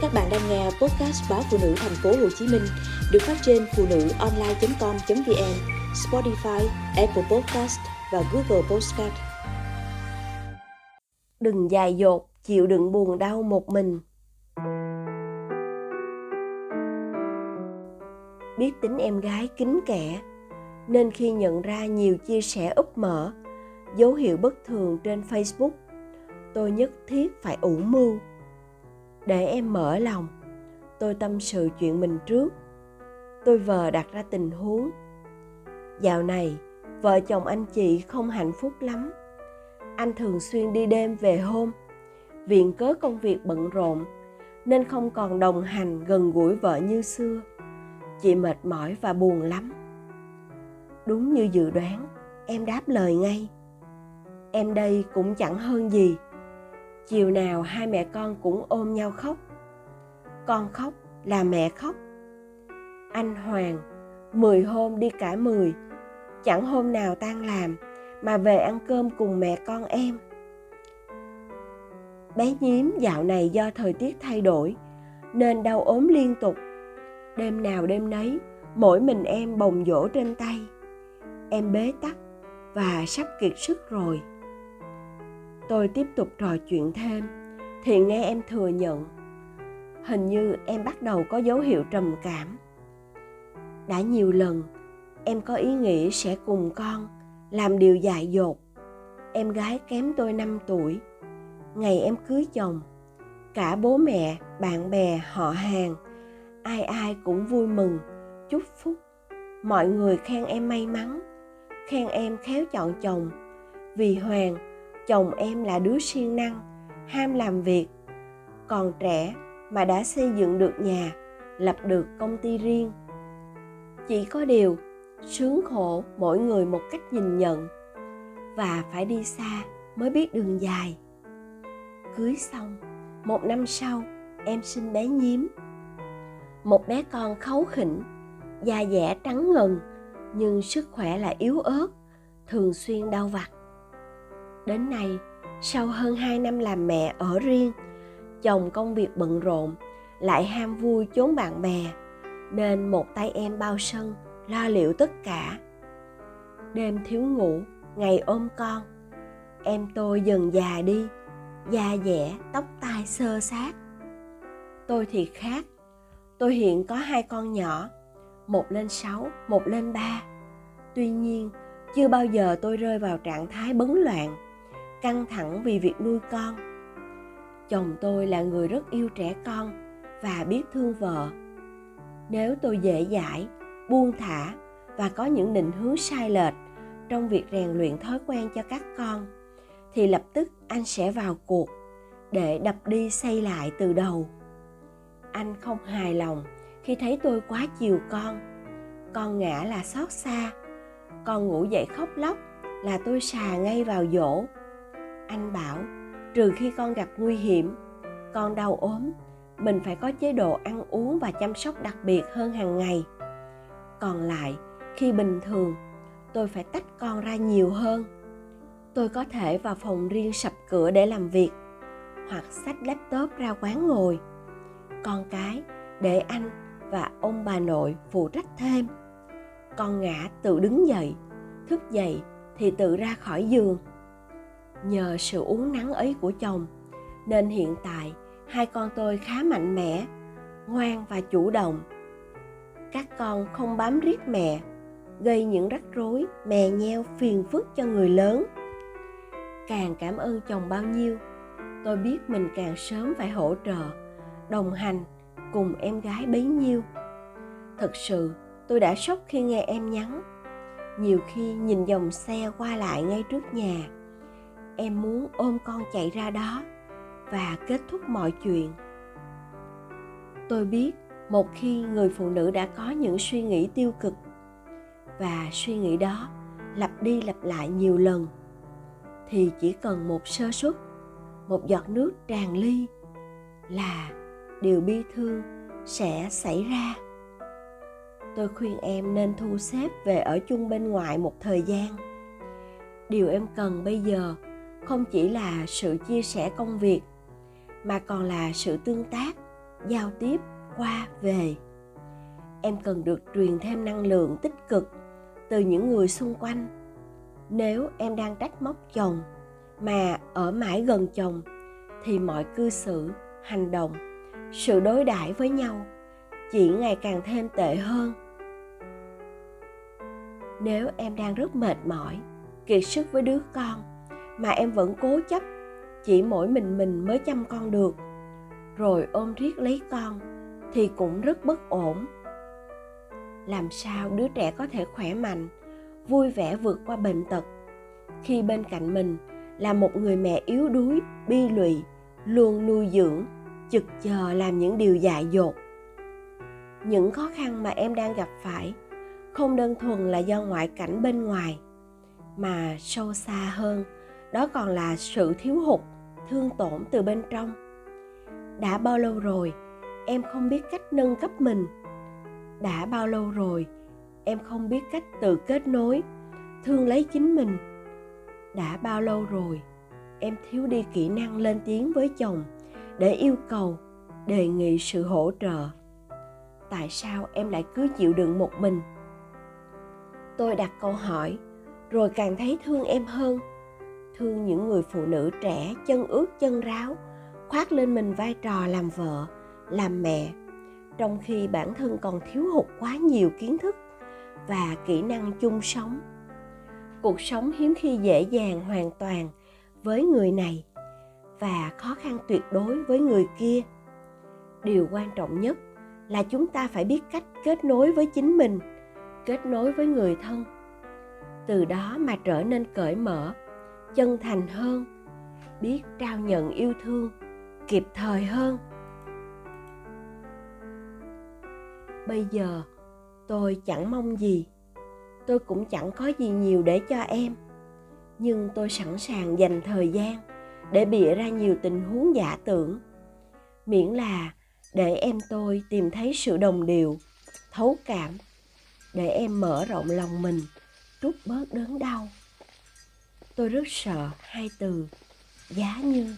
Các bạn đang nghe podcast báo phụ nữ thành phố Hồ Chí Minh được phát trên phụ nữ online.com.vn, Spotify, Apple Podcast và Google Podcast. Đừng dài dột, chịu đựng buồn đau một mình. Biết tính em gái kính kẻ, nên khi nhận ra nhiều chia sẻ úp mở, dấu hiệu bất thường trên Facebook, tôi nhất thiết phải ủ mưu để em mở lòng. Tôi tâm sự chuyện mình trước. Tôi vờ đặt ra tình huống. Dạo này, vợ chồng anh chị không hạnh phúc lắm. Anh thường xuyên đi đêm về hôm viện cớ công việc bận rộn, nên không còn đồng hành gần gũi vợ như xưa. Chị mệt mỏi và buồn lắm. Đúng như dự đoán, em đáp lời ngay. Em đây cũng chẳng hơn gì chiều nào hai mẹ con cũng ôm nhau khóc. Con khóc là mẹ khóc. Anh hoàng, mười hôm đi cả mười. Chẳng hôm nào tan làm mà về ăn cơm cùng mẹ con em. Bé nhím dạo này do thời tiết thay đổi nên đau ốm liên tục. Đêm nào đêm nấy, mỗi mình em bồng dỗ trên tay. Em bế tắc và sắp kiệt sức rồi tôi tiếp tục trò chuyện thêm, thì nghe em thừa nhận. Hình như em bắt đầu có dấu hiệu trầm cảm. Đã nhiều lần, em có ý nghĩ sẽ cùng con làm điều dại dột. Em gái kém tôi 5 tuổi. Ngày em cưới chồng, cả bố mẹ, bạn bè, họ hàng, ai ai cũng vui mừng, chúc phúc. Mọi người khen em may mắn, khen em khéo chọn chồng, vì hoàng chồng em là đứa siêng năng, ham làm việc. Còn trẻ mà đã xây dựng được nhà, lập được công ty riêng. Chỉ có điều, sướng khổ mỗi người một cách nhìn nhận và phải đi xa mới biết đường dài. Cưới xong, một năm sau, em sinh bé nhiếm. Một bé con khấu khỉnh, da dẻ trắng ngần, nhưng sức khỏe là yếu ớt, thường xuyên đau vặt. Đến nay, sau hơn 2 năm làm mẹ ở riêng, chồng công việc bận rộn, lại ham vui chốn bạn bè, nên một tay em bao sân, lo liệu tất cả. Đêm thiếu ngủ, ngày ôm con, em tôi dần già đi, da dẻ, tóc tai sơ sát. Tôi thì khác, tôi hiện có hai con nhỏ, một lên sáu, một lên ba. Tuy nhiên, chưa bao giờ tôi rơi vào trạng thái bấn loạn căng thẳng vì việc nuôi con. Chồng tôi là người rất yêu trẻ con và biết thương vợ. Nếu tôi dễ dãi, buông thả và có những định hướng sai lệch trong việc rèn luyện thói quen cho các con, thì lập tức anh sẽ vào cuộc để đập đi xây lại từ đầu. Anh không hài lòng khi thấy tôi quá chiều con. Con ngã là xót xa. Con ngủ dậy khóc lóc là tôi xà ngay vào dỗ anh bảo, trừ khi con gặp nguy hiểm, con đau ốm, mình phải có chế độ ăn uống và chăm sóc đặc biệt hơn hàng ngày. Còn lại, khi bình thường, tôi phải tách con ra nhiều hơn. Tôi có thể vào phòng riêng sập cửa để làm việc, hoặc xách laptop ra quán ngồi. Con cái để anh và ông bà nội phụ trách thêm. Con ngã tự đứng dậy, thức dậy thì tự ra khỏi giường nhờ sự uống nắng ấy của chồng. Nên hiện tại, hai con tôi khá mạnh mẽ, ngoan và chủ động. Các con không bám riết mẹ, gây những rắc rối, mè nheo, phiền phức cho người lớn. Càng cảm ơn chồng bao nhiêu, tôi biết mình càng sớm phải hỗ trợ, đồng hành cùng em gái bấy nhiêu. Thật sự, tôi đã sốc khi nghe em nhắn. Nhiều khi nhìn dòng xe qua lại ngay trước nhà em muốn ôm con chạy ra đó và kết thúc mọi chuyện. Tôi biết một khi người phụ nữ đã có những suy nghĩ tiêu cực và suy nghĩ đó lặp đi lặp lại nhiều lần, thì chỉ cần một sơ suất, một giọt nước tràn ly là điều bi thương sẽ xảy ra. Tôi khuyên em nên thu xếp về ở chung bên ngoài một thời gian. Điều em cần bây giờ không chỉ là sự chia sẻ công việc, mà còn là sự tương tác, giao tiếp qua về. Em cần được truyền thêm năng lượng tích cực từ những người xung quanh. Nếu em đang trách móc chồng mà ở mãi gần chồng, thì mọi cư xử, hành động, sự đối đãi với nhau chỉ ngày càng thêm tệ hơn. Nếu em đang rất mệt mỏi, kiệt sức với đứa con mà em vẫn cố chấp, chỉ mỗi mình mình mới chăm con được. Rồi ôm riết lấy con thì cũng rất bất ổn. Làm sao đứa trẻ có thể khỏe mạnh, vui vẻ vượt qua bệnh tật, khi bên cạnh mình là một người mẹ yếu đuối, bi lụy, luôn nuôi dưỡng, chực chờ làm những điều dại dột. Những khó khăn mà em đang gặp phải không đơn thuần là do ngoại cảnh bên ngoài, mà sâu xa hơn đó còn là sự thiếu hụt, thương tổn từ bên trong. Đã bao lâu rồi, em không biết cách nâng cấp mình? Đã bao lâu rồi, em không biết cách tự kết nối, thương lấy chính mình? Đã bao lâu rồi, em thiếu đi kỹ năng lên tiếng với chồng để yêu cầu, đề nghị sự hỗ trợ? Tại sao em lại cứ chịu đựng một mình? Tôi đặt câu hỏi, rồi càng thấy thương em hơn thương những người phụ nữ trẻ, chân ướt, chân ráo, khoác lên mình vai trò làm vợ, làm mẹ, trong khi bản thân còn thiếu hụt quá nhiều kiến thức và kỹ năng chung sống. Cuộc sống hiếm khi dễ dàng hoàn toàn với người này và khó khăn tuyệt đối với người kia. Điều quan trọng nhất là chúng ta phải biết cách kết nối với chính mình, kết nối với người thân. Từ đó mà trở nên cởi mở chân thành hơn, biết trao nhận yêu thương kịp thời hơn. Bây giờ tôi chẳng mong gì, tôi cũng chẳng có gì nhiều để cho em, nhưng tôi sẵn sàng dành thời gian để bịa ra nhiều tình huống giả tưởng. Miễn là để em tôi tìm thấy sự đồng điệu, thấu cảm, để em mở rộng lòng mình, trút bớt đớn đau tôi rất sợ. Hai từ giá như